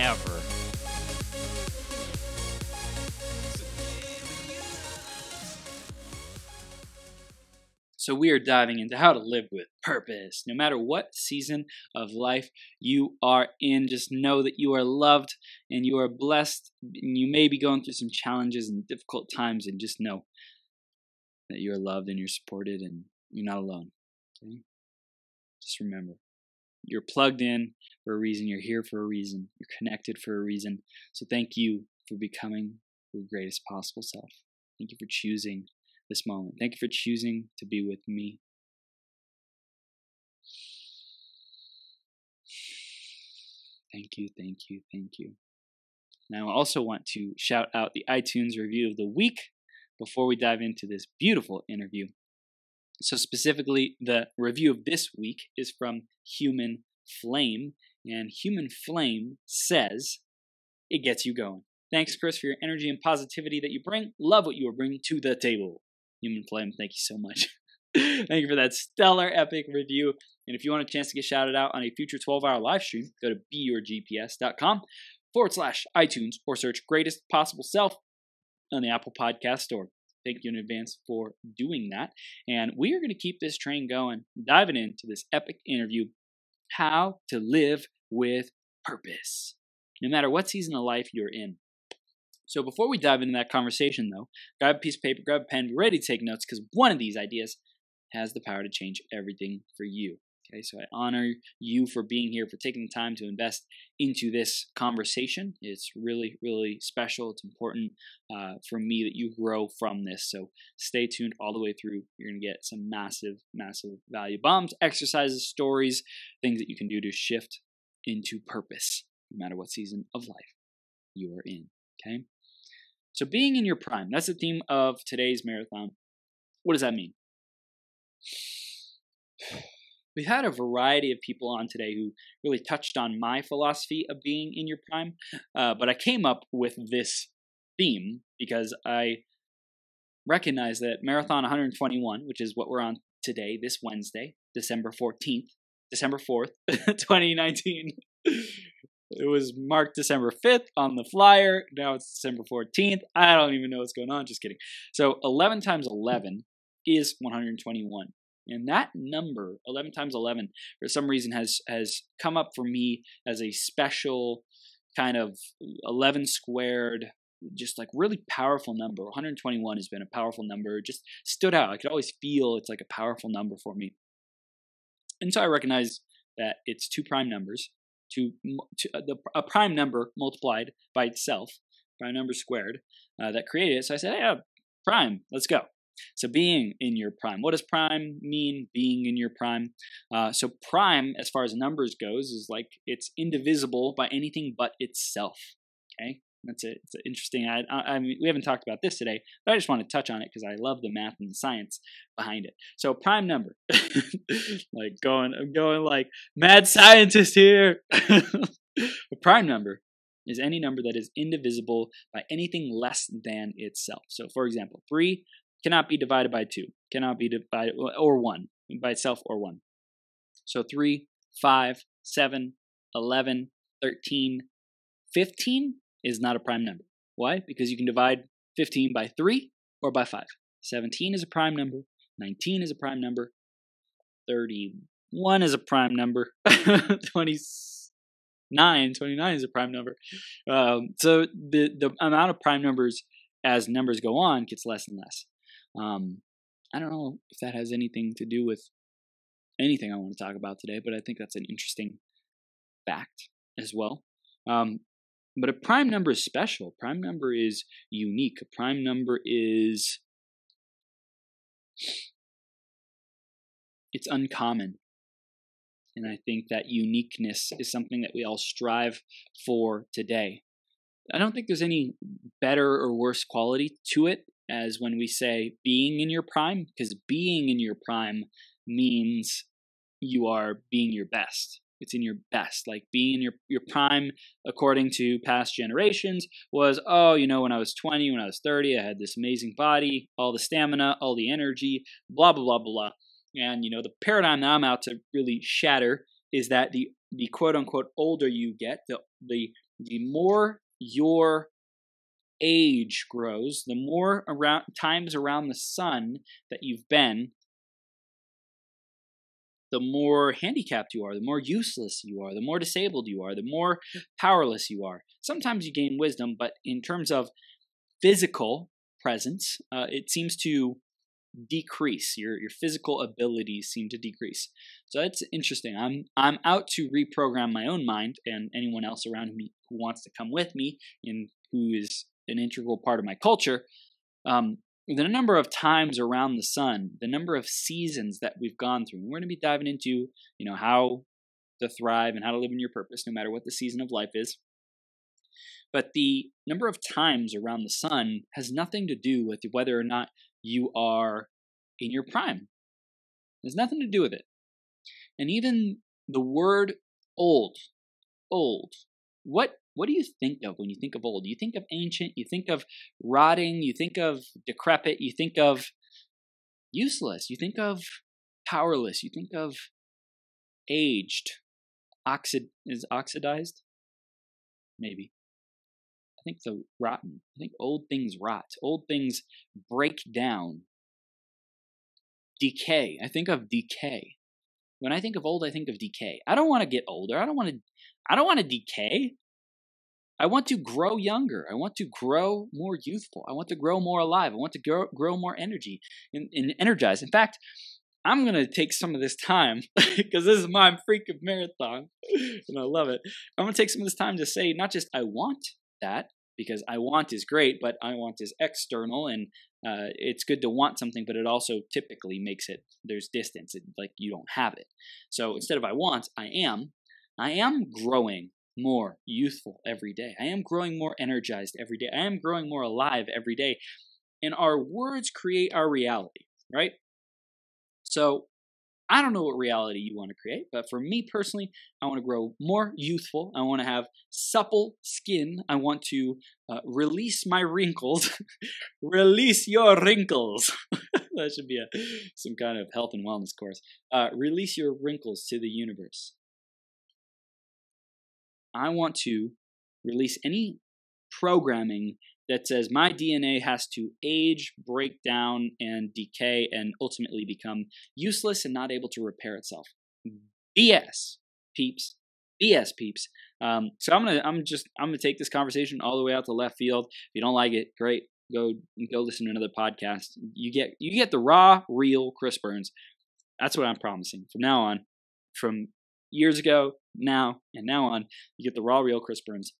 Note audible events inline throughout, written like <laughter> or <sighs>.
ever. So, we are diving into how to live with purpose. No matter what season of life you are in, just know that you are loved and you are blessed. And you may be going through some challenges and difficult times, and just know that you are loved and you're supported and you're not alone. Okay? Just remember, you're plugged in for a reason. You're here for a reason. You're connected for a reason. So thank you for becoming your greatest possible self. Thank you for choosing this moment. Thank you for choosing to be with me. Thank you, thank you, thank you. Now, I also want to shout out the iTunes review of the week before we dive into this beautiful interview. So, specifically, the review of this week is from Human Flame, and Human Flame says it gets you going. Thanks, Chris, for your energy and positivity that you bring. Love what you are bringing to the table. Human Flame, thank you so much. <laughs> thank you for that stellar, epic review. And if you want a chance to get shouted out on a future 12 hour live stream, go to beyourgps.com forward slash iTunes or search greatest possible self on the Apple Podcast Store. Thank you in advance for doing that. And we are going to keep this train going, diving into this epic interview how to live with purpose, no matter what season of life you're in. So before we dive into that conversation, though, grab a piece of paper, grab a pen, be ready to take notes because one of these ideas has the power to change everything for you. Okay, so I honor you for being here, for taking the time to invest into this conversation. It's really, really special. It's important uh, for me that you grow from this. So stay tuned all the way through. You're going to get some massive, massive value bombs, exercises, stories, things that you can do to shift into purpose, no matter what season of life you are in. Okay, so being in your prime, that's the theme of today's marathon. What does that mean? We've had a variety of people on today who really touched on my philosophy of being in your prime, uh, but I came up with this theme because I recognize that Marathon 121, which is what we're on today, this Wednesday, December 14th, December 4th, <laughs> 2019. It was marked December 5th on the flyer. Now it's December 14th. I don't even know what's going on. Just kidding. So 11 times 11 is 121 and that number 11 times 11 for some reason has has come up for me as a special kind of 11 squared just like really powerful number. 121 has been a powerful number. Just stood out. I could always feel it's like a powerful number for me. And so i recognize that it's two prime numbers two, two uh, the, a prime number multiplied by itself prime number squared uh, that created it. So i said yeah prime let's go so being in your prime. What does prime mean? Being in your prime. Uh, so prime, as far as numbers goes, is like it's indivisible by anything but itself. Okay, that's it. It's interesting. I, I, I mean, we haven't talked about this today, but I just want to touch on it because I love the math and the science behind it. So prime number, <laughs> like going, I'm going like mad scientist here. <laughs> a prime number is any number that is indivisible by anything less than itself. So, for example, 3 cannot be divided by 2, cannot be divided, or 1, by itself or 1. So 3, 5, 7, 11, 13, 15 is not a prime number. Why? Because you can divide 15 by 3 or by 5. 17 is a prime number, 19 is a prime number, 31 is a prime number, <laughs> 29, 29 is a prime number. Um, so the, the amount of prime numbers as numbers go on gets less and less. Um, I don't know if that has anything to do with anything I want to talk about today, but I think that's an interesting fact as well. Um, but a prime number is special. Prime number is unique. A prime number is it's uncommon. And I think that uniqueness is something that we all strive for today. I don't think there's any better or worse quality to it as when we say being in your prime, because being in your prime means you are being your best. It's in your best. Like being in your, your prime, according to past generations, was oh, you know, when I was 20, when I was 30, I had this amazing body, all the stamina, all the energy, blah, blah, blah, blah. And, you know, the paradigm that I'm out to really shatter is that the, the quote unquote older you get, the, the, the more your age grows, the more around times around the sun that you've been, the more handicapped you are, the more useless you are, the more disabled you are, the more powerless you are. Sometimes you gain wisdom, but in terms of physical presence, uh, it seems to decrease. Your your physical abilities seem to decrease. So that's interesting. I'm I'm out to reprogram my own mind and anyone else around me who wants to come with me and who is an integral part of my culture. Um, the number of times around the sun, the number of seasons that we've gone through. We're going to be diving into, you know, how to thrive and how to live in your purpose, no matter what the season of life is. But the number of times around the sun has nothing to do with whether or not you are in your prime. There's nothing to do with it. And even the word old, old, what what do you think of when you think of old? You think of ancient, you think of rotting, you think of decrepit, you think of useless, you think of powerless, you think of aged, oxid is oxidized? Maybe. I think the rotten. I think old things rot. Old things break down. Decay. I think of decay. When I think of old, I think of decay. I don't want to get older. I don't want to I don't want to decay. I want to grow younger. I want to grow more youthful. I want to grow more alive. I want to grow, grow more energy and, and energized. In fact, I'm going to take some of this time <laughs> because this is my freak of marathon <laughs> and I love it. I'm going to take some of this time to say not just I want that because I want is great, but I want is external and uh, it's good to want something, but it also typically makes it there's distance, it, like you don't have it. So instead of I want, I am. I am growing more youthful every day. I am growing more energized every day. I am growing more alive every day. And our words create our reality, right? So I don't know what reality you want to create, but for me personally, I want to grow more youthful. I want to have supple skin. I want to uh, release my wrinkles. <laughs> release your wrinkles. <laughs> that should be a, some kind of health and wellness course. Uh, release your wrinkles to the universe. I want to release any programming that says my DNA has to age, break down, and decay, and ultimately become useless and not able to repair itself. BS, peeps. BS, peeps. Um, so I'm gonna, I'm just, I'm gonna take this conversation all the way out to left field. If you don't like it, great. Go, go listen to another podcast. You get, you get the raw, real Chris Burns. That's what I'm promising from now on. From years ago, now, and now on, you get the raw, real Chris Burns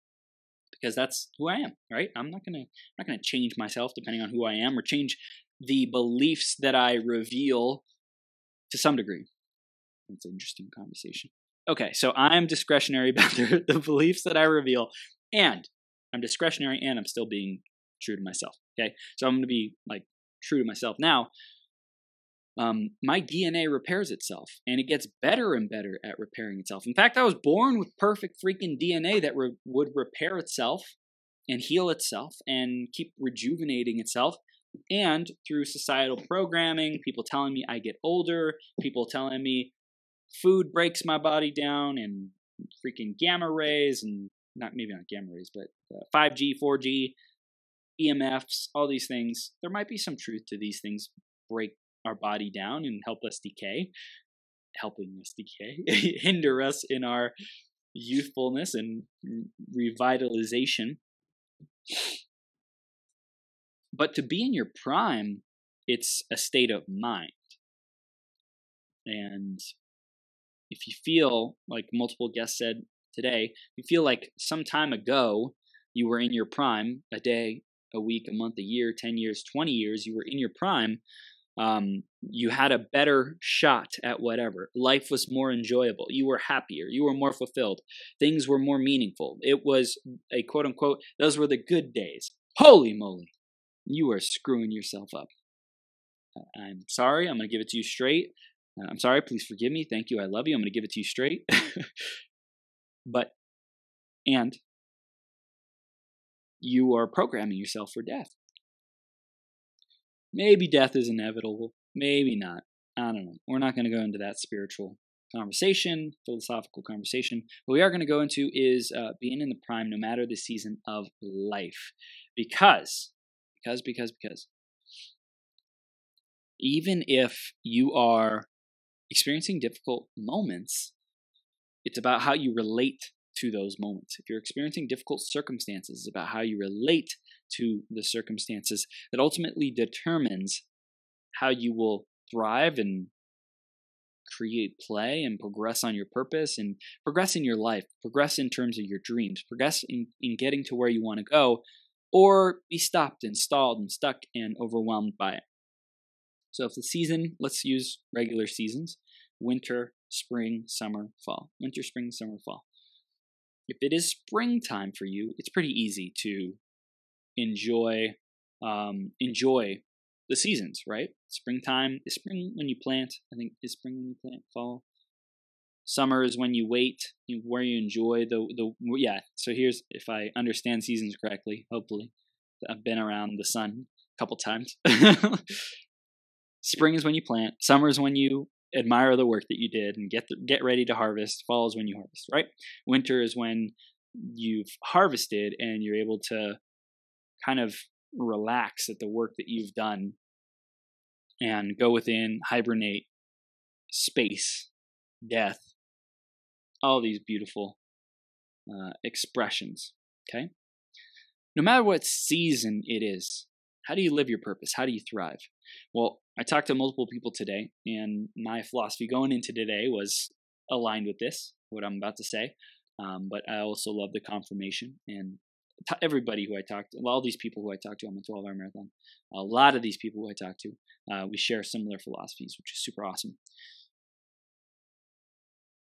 because that's who I am, right? I'm not gonna, I'm not gonna change myself depending on who I am or change the beliefs that I reveal to some degree. That's an interesting conversation. Okay, so I'm discretionary <laughs> about the, the beliefs that I reveal, and I'm discretionary, and I'm still being true to myself. Okay, so I'm gonna be like true to myself now um, my DNA repairs itself and it gets better and better at repairing itself. In fact, I was born with perfect freaking DNA that re- would repair itself and heal itself and keep rejuvenating itself. And through societal programming, people telling me I get older, people telling me food breaks my body down, and freaking gamma rays, and not maybe not gamma rays, but uh, 5G, 4G, EMFs, all these things. There might be some truth to these things break our body down and help us decay, helping us decay, <laughs> hinder us in our youthfulness and revitalization. But to be in your prime, it's a state of mind. And if you feel, like multiple guests said today, you feel like some time ago you were in your prime, a day, a week, a month, a year, 10 years, 20 years, you were in your prime, Um, you had a better shot at whatever. Life was more enjoyable. You were happier. You were more fulfilled. Things were more meaningful. It was a quote unquote, those were the good days. Holy moly. You are screwing yourself up. I'm sorry. I'm going to give it to you straight. I'm sorry. Please forgive me. Thank you. I love you. I'm going to give it to you straight. <laughs> but, and you are programming yourself for death. Maybe death is inevitable. Maybe not. I don't know. We're not going to go into that spiritual conversation, philosophical conversation. What we are going to go into is uh, being in the prime no matter the season of life. Because, because, because, because, even if you are experiencing difficult moments, it's about how you relate to those moments. If you're experiencing difficult circumstances, about how you relate to the circumstances that ultimately determines how you will thrive and create play and progress on your purpose and progress in your life, progress in terms of your dreams, progress in, in getting to where you want to go, or be stopped and stalled and stuck and overwhelmed by it. So if the season, let's use regular seasons winter, spring, summer, fall. Winter, spring, summer, fall. If it is springtime for you, it's pretty easy to enjoy um, enjoy the seasons, right? Springtime is spring when you plant. I think is spring when you plant. Fall. Summer is when you wait, where you enjoy the the yeah. So here's if I understand seasons correctly. Hopefully, I've been around the sun a couple times. <laughs> Spring is when you plant. Summer is when you admire the work that you did and get the, get ready to harvest. Fall is when you harvest, right? Winter is when you've harvested and you're able to kind of relax at the work that you've done and go within, hibernate, space, death, all these beautiful uh, expressions. Okay? No matter what season it is, how do you live your purpose? How do you thrive? Well, I talked to multiple people today, and my philosophy going into today was aligned with this, what I'm about to say. Um, but I also love the confirmation and t- everybody who I talked to, all these people who I talked to on the 12 hour marathon, a lot of these people who I talked to, uh, we share similar philosophies, which is super awesome.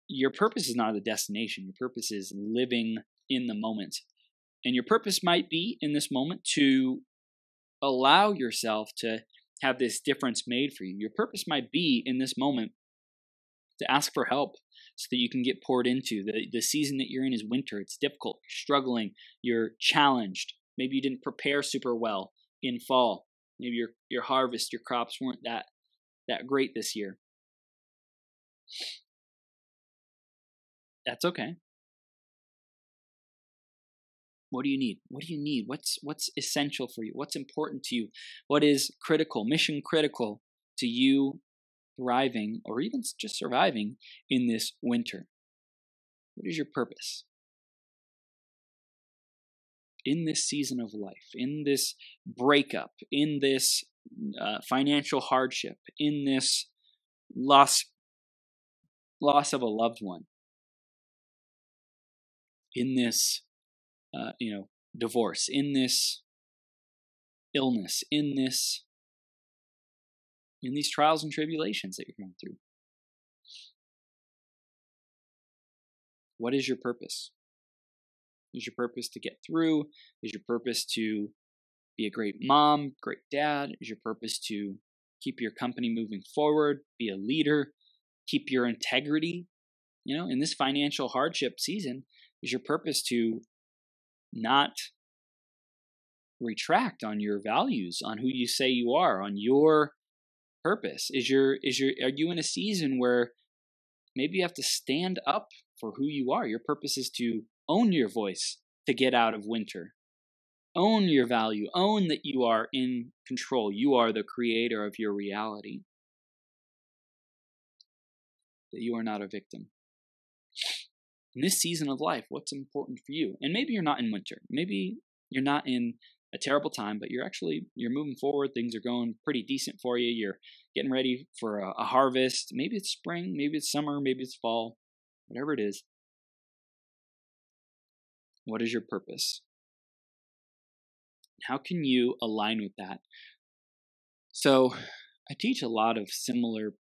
Your purpose is not the destination. Your purpose is living in the moment. And your purpose might be in this moment to allow yourself to have this difference made for you. Your purpose might be in this moment to ask for help so that you can get poured into. The, the season that you're in is winter. It's difficult. You're struggling. You're challenged. Maybe you didn't prepare super well in fall. Maybe your, your harvest, your crops weren't that, that great this year. That's okay. What do you need? What do you need? What's what's essential for you? What's important to you? What is critical, mission critical to you thriving or even just surviving in this winter? What is your purpose? In this season of life, in this breakup, in this uh, financial hardship, in this loss loss of a loved one, in this uh, you know, divorce, in this illness, in this, in these trials and tribulations that you're going through. What is your purpose? Is your purpose to get through? Is your purpose to be a great mom, great dad? Is your purpose to keep your company moving forward, be a leader, keep your integrity? You know, in this financial hardship season, is your purpose to not retract on your values, on who you say you are, on your purpose? Is your is your are you in a season where maybe you have to stand up for who you are? Your purpose is to own your voice to get out of winter. Own your value. Own that you are in control. You are the creator of your reality. That you are not a victim in this season of life, what's important for you? And maybe you're not in winter. Maybe you're not in a terrible time, but you're actually you're moving forward. Things are going pretty decent for you. You're getting ready for a, a harvest. Maybe it's spring, maybe it's summer, maybe it's fall, whatever it is. What is your purpose? How can you align with that? So, I teach a lot of similar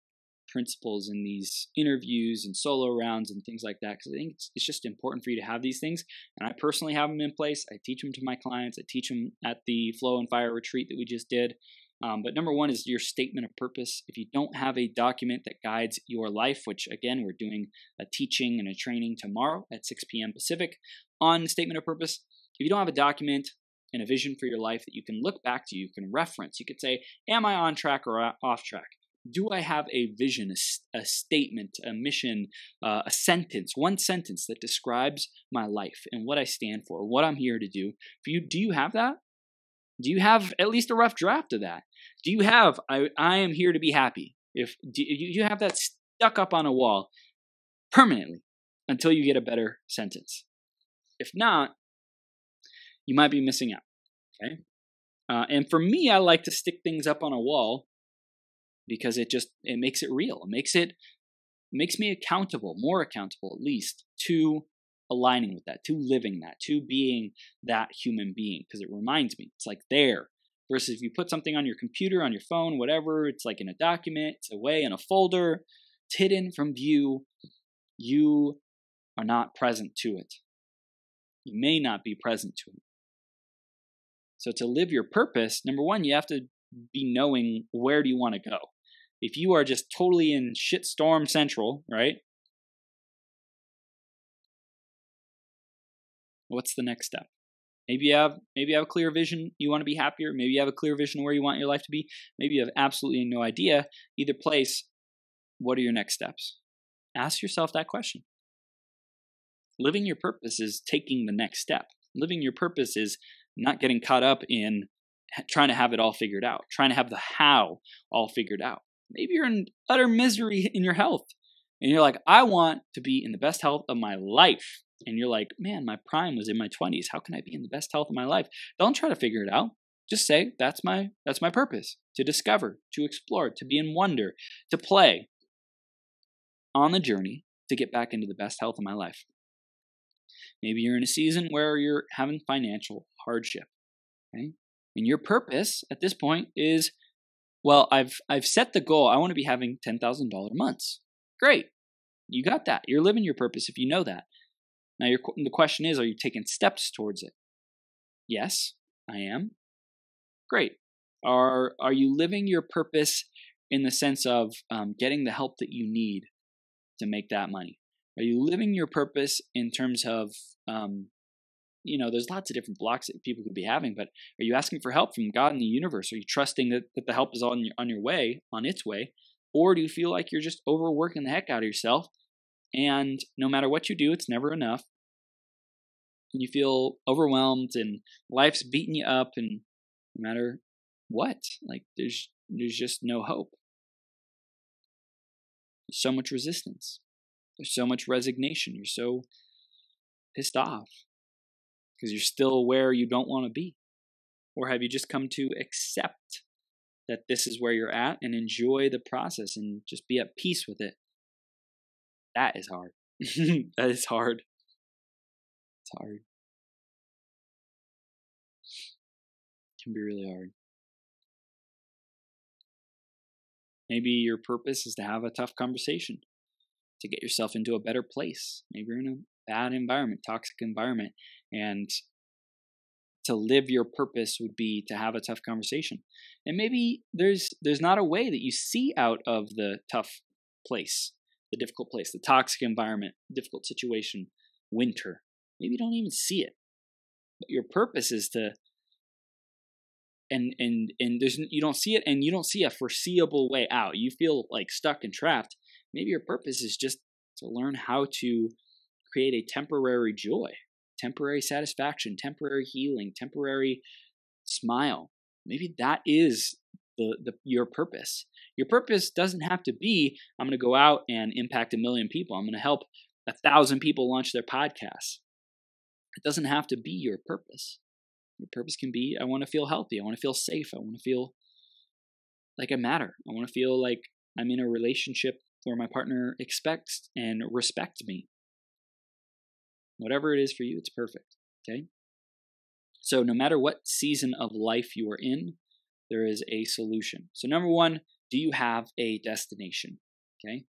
principles in these interviews and solo rounds and things like that because I think it's, it's, just important for you to have these things. And I personally have them in place. I teach them to my clients. I teach them at the Flow and Fire retreat that we just did. Um, but number one is your statement of purpose. If you don't have a document that guides your life, which again, we're doing a teaching and a training tomorrow at 6 p.m. Pacific on statement of purpose. If you don't have a document and a vision for your life that you can look back to, you can reference, you could say, Am I on track or off track? Do I have a vision, a, a statement, a mission, uh, a sentence, one sentence that describes my life and what I stand for, what I'm here to do? For you, do you have that? Do you have at least a rough draft of that? Do you have I, I am here to be happy? If do you have that stuck up on a wall permanently until you get a better sentence? If not, you might be missing out. Okay. Uh, and for me, I like to stick things up on a wall because it just it makes it real. It makes it makes me accountable, more accountable at least to aligning with that, to living that, to being that human being because it reminds me. It's like there versus if you put something on your computer, on your phone, whatever, it's like in a document, it's away in a folder, it's hidden from view. You are not present to it. You may not be present to it. So to live your purpose, number one, you have to be knowing where do you want to go if you are just totally in shitstorm central, right? What's the next step? Maybe you have maybe you have a clear vision, you want to be happier, maybe you have a clear vision where you want your life to be, maybe you have absolutely no idea. Either place, what are your next steps? Ask yourself that question. Living your purpose is taking the next step. Living your purpose is not getting caught up in trying to have it all figured out, trying to have the how all figured out. Maybe you're in utter misery <laughs> in your health and you're like, I want to be in the best health of my life. And you're like, man, my prime was in my 20s. How can I be in the best health of my life? Don't try to figure it out. Just say that's my that's my purpose to discover, to explore, to be in wonder, to play on the journey to get back into the best health of my life. Maybe you're in a season where you're having financial hardship. Okay? And your purpose at this point is well, I've I've set the goal. I want to be having ten thousand dollar months. Great, you got that. You're living your purpose if you know that. Now, your, the question is, are you taking steps towards it? Yes, I am. Great. Are are you living your purpose in the sense of um, getting the help that you need to make that money? Are you living your purpose in terms of um, you know, there's lots of different blocks that people could be having, but are you asking for help from God in the universe? Are you trusting that, that the help is on your, on your way, on its way? Or do you feel like you're just overworking the heck out of yourself and no matter what you do, it's never enough? And you feel overwhelmed and life's beating you up and no matter what, like there's there's just no hope. There's so much resistance. There's so much resignation. You're so pissed off because you're still where you don't want to be? Or have you just come to accept that this is where you're at and enjoy the process and just be at peace with it? That is hard. <laughs> that is hard. It's hard. It can be really hard. Maybe your purpose is to have a tough conversation, to get yourself into a better place. Maybe you're in a bad environment, toxic environment, and to live your purpose would be to have a tough conversation. And maybe there's there's not a way that you see out of the tough place, the difficult place, the toxic environment, difficult situation, winter. Maybe you don't even see it. But your purpose is to and and and there's you don't see it and you don't see a foreseeable way out. You feel like stuck and trapped. Maybe your purpose is just to learn how to create a temporary joy temporary satisfaction, temporary healing, temporary smile. Maybe that is the, the your purpose. Your purpose doesn't have to be I'm going to go out and impact a million people. I'm going to help a thousand people launch their podcasts. It doesn't have to be your purpose. Your purpose can be I want to feel healthy. I want to feel safe. I want to feel like I matter. I want to feel like I'm in a relationship where my partner expects and respects me. Whatever it is for you, it's perfect. Okay? So, no matter what season of life you are in, there is a solution. So, number one, do you have a destination? Okay.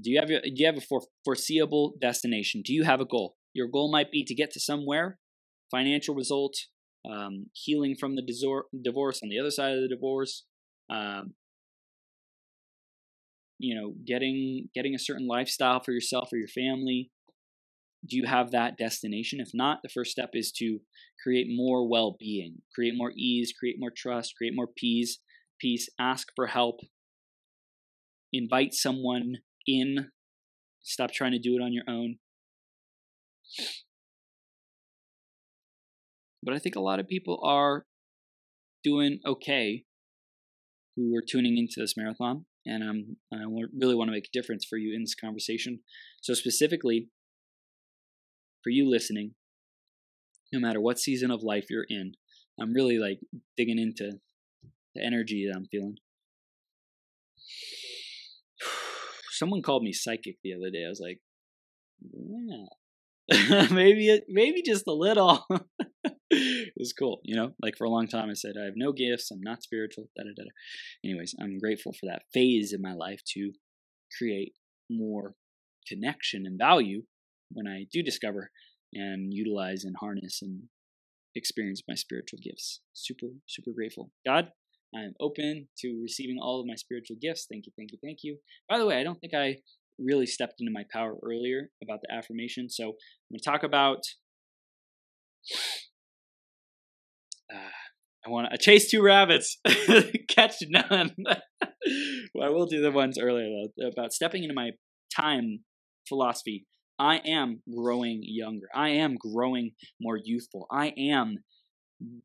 Do you have a, do you have a for, foreseeable destination? Do you have a goal? Your goal might be to get to somewhere, financial result, um, healing from the divorce on the other side of the divorce, um, you know, getting getting a certain lifestyle for yourself or your family. Do you have that destination? If not, the first step is to create more well-being, create more ease, create more trust, create more peace. Peace. Ask for help. Invite someone in. Stop trying to do it on your own. But I think a lot of people are doing okay who are tuning into this marathon. And um, I really want to make a difference for you in this conversation. So, specifically, for you listening, no matter what season of life you're in, I'm really like digging into the energy that I'm feeling. <sighs> Someone called me psychic the other day. I was like, yeah, <laughs> maybe, maybe just a little. <laughs> it was cool, you know. Like for a long time, I said I have no gifts. I'm not spiritual. Da da da. Anyways, I'm grateful for that phase in my life to create more connection and value when I do discover and utilize and harness and experience my spiritual gifts. Super, super grateful. God, I'm open to receiving all of my spiritual gifts. Thank you, thank you, thank you. By the way, I don't think I really stepped into my power earlier about the affirmation. So I'm going to talk about uh, <sighs> I want to chase two rabbits, <laughs> catch none. <laughs> well, I will do the ones earlier though about stepping into my time philosophy. I am growing younger. I am growing more youthful. I am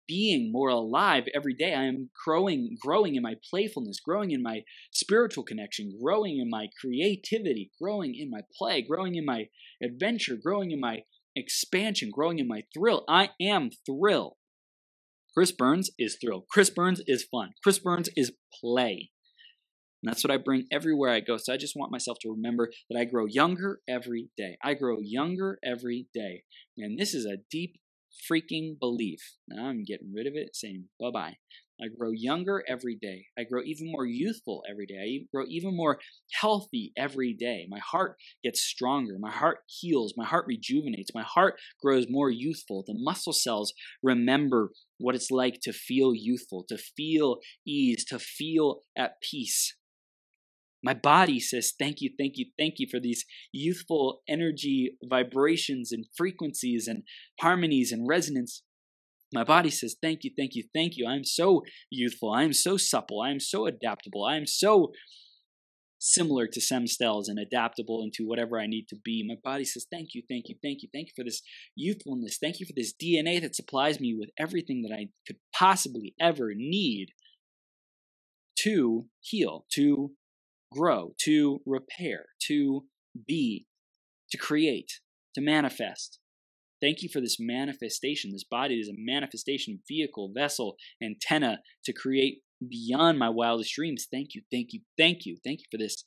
being more alive every day. I am growing, growing in my playfulness, growing in my spiritual connection, growing in my creativity, growing in my play, growing in my adventure, growing in my expansion, growing in my thrill. I am thrill. Chris Burns is thrill. Chris Burns is fun. Chris Burns is play. And that's what I bring everywhere I go. So I just want myself to remember that I grow younger every day. I grow younger every day. And this is a deep freaking belief. Now I'm getting rid of it, saying bye bye. I grow younger every day. I grow even more youthful every day. I grow even more healthy every day. My heart gets stronger. My heart heals. My heart rejuvenates. My heart grows more youthful. The muscle cells remember what it's like to feel youthful, to feel ease, to feel at peace. My body says, Thank you, thank you, thank you for these youthful energy vibrations and frequencies and harmonies and resonance. My body says, Thank you, thank you, thank you. I am so youthful. I am so supple. I am so adaptable. I am so similar to stem cells and adaptable into whatever I need to be. My body says, Thank you, thank you, thank you, thank you for this youthfulness. Thank you for this DNA that supplies me with everything that I could possibly ever need to heal, to grow, to repair, to be, to create, to manifest. Thank you for this manifestation. This body is a manifestation, vehicle, vessel, antenna to create beyond my wildest dreams. Thank you, thank you, thank you, thank you for this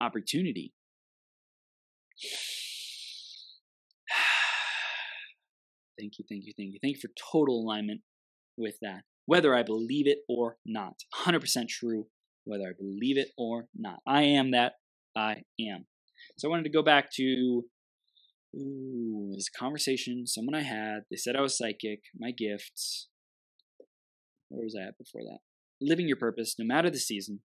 opportunity. <sighs> Thank you, thank you, thank you. Thank you for total alignment with that, whether I believe it or not. 100% true, whether I believe it or not. I am that I am. So I wanted to go back to ooh, this conversation someone I had. They said I was psychic, my gifts. Where was I at before that? Living your purpose, no matter the season.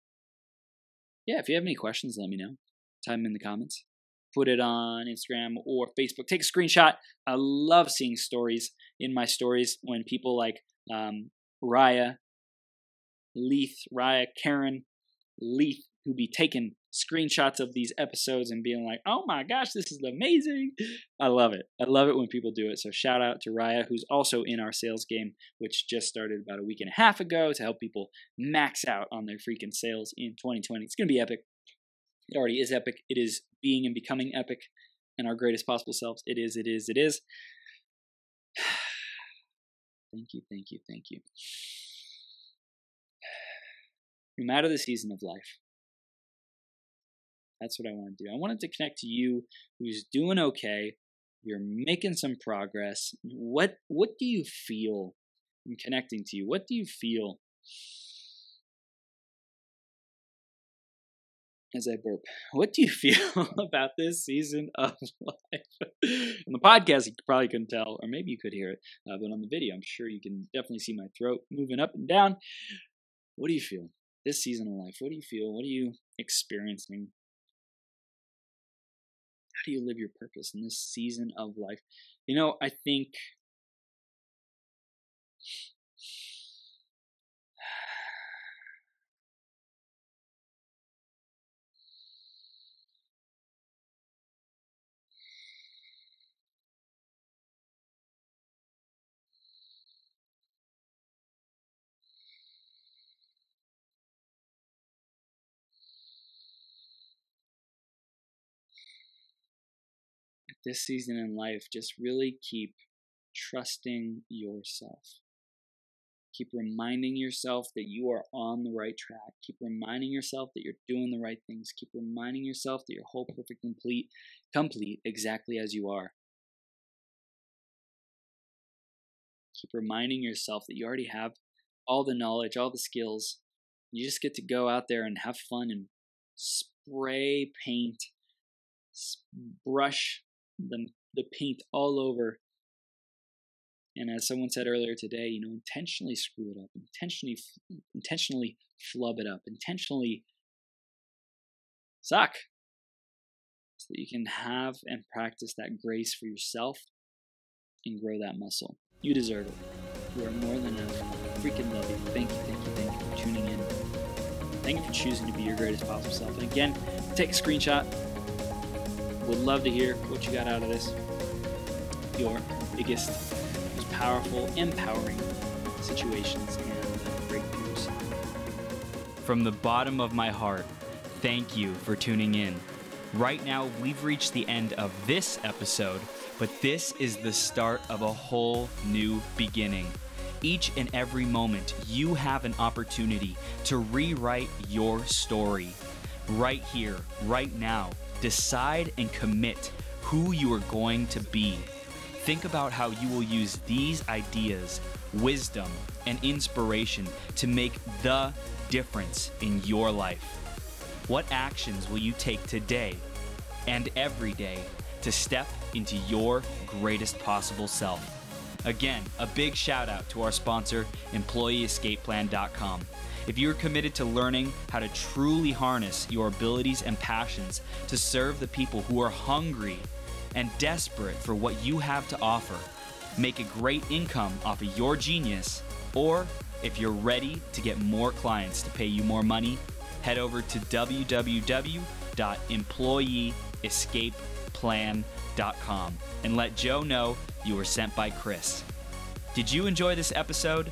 Yeah, if you have any questions, let me know. Type them in the comments. Put it on Instagram or Facebook. Take a screenshot. I love seeing stories in my stories when people like um, Raya, Leith, Raya, Karen, Leith, who be taking screenshots of these episodes and being like, oh my gosh, this is amazing. <gasps> I love it. I love it when people do it. So shout out to Raya, who's also in our sales game, which just started about a week and a half ago to help people max out on their freaking sales in 2020. It's going to be epic. It already is epic. It is being and becoming epic in our greatest possible selves. It is, it is, it is. <sighs> thank you, thank you, thank you. No matter the season of life, that's what I want to do. I wanted to connect to you who's doing okay. You're making some progress. What what do you feel in connecting to you? What do you feel as I burp, what do you <laughs> feel about this season of life? on the podcast, you probably couldn't tell, or maybe you could hear it, uh, but on the video, I'm sure you can definitely see my throat moving up and down. What do you feel this season of life? What do you feel? What are you experiencing? How do you live your purpose in this season of life? You know, I think this season in life, just really keep trusting yourself. Keep reminding yourself that you are on the right track. Keep reminding yourself that you're doing the right things. Keep reminding yourself that you're whole, perfect, complete, complete exactly as you are. Keep reminding yourself that you already have all the knowledge, all the skills. You just get to go out there and have fun and spray paint, brush the the paint all over. And as someone said earlier today, you know, intentionally screw it up, intentionally intentionally flub it up, intentionally suck, so that you can have and practice that grace for yourself and grow that muscle. You deserve it. You are more than enough. Freaking love you. Thank you, thank you, thank you for tuning in. Thank you for choosing to be your greatest possible self. And again, take a screenshot, would love to hear what you got out of this. Your biggest, most powerful, empowering situations and uh, breakthroughs. From the bottom of my heart, thank you for tuning in. Right now, we've reached the end of this episode, but this is the start of a whole new beginning. Each and every moment, you have an opportunity to rewrite your story. Right here, right now, Decide and commit who you are going to be. Think about how you will use these ideas, wisdom, and inspiration to make the difference in your life. What actions will you take today and every day to step into your greatest possible self? Again, a big shout out to our sponsor, EmployeeEscapePlan.com. If you are committed to learning how to truly harness your abilities and passions to serve the people who are hungry and desperate for what you have to offer, make a great income off of your genius, or if you're ready to get more clients to pay you more money, head over to www.employeeescapeplan.com and let Joe know you were sent by Chris. Did you enjoy this episode?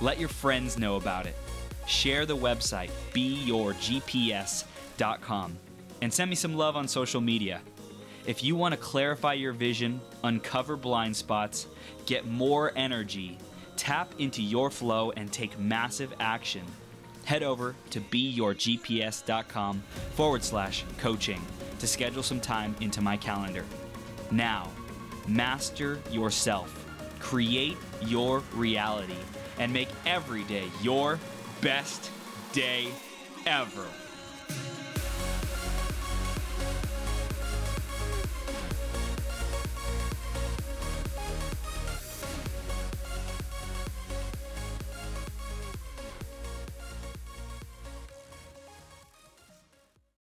Let your friends know about it share the website, beyourgps.com, and send me some love on social media. If you want to clarify your vision, uncover blind spots, get more energy, tap into your flow, and take massive action, head over to beyourgps.com forward slash coaching to schedule some time into my calendar. Now, master yourself, create your reality, and make every day your best day ever.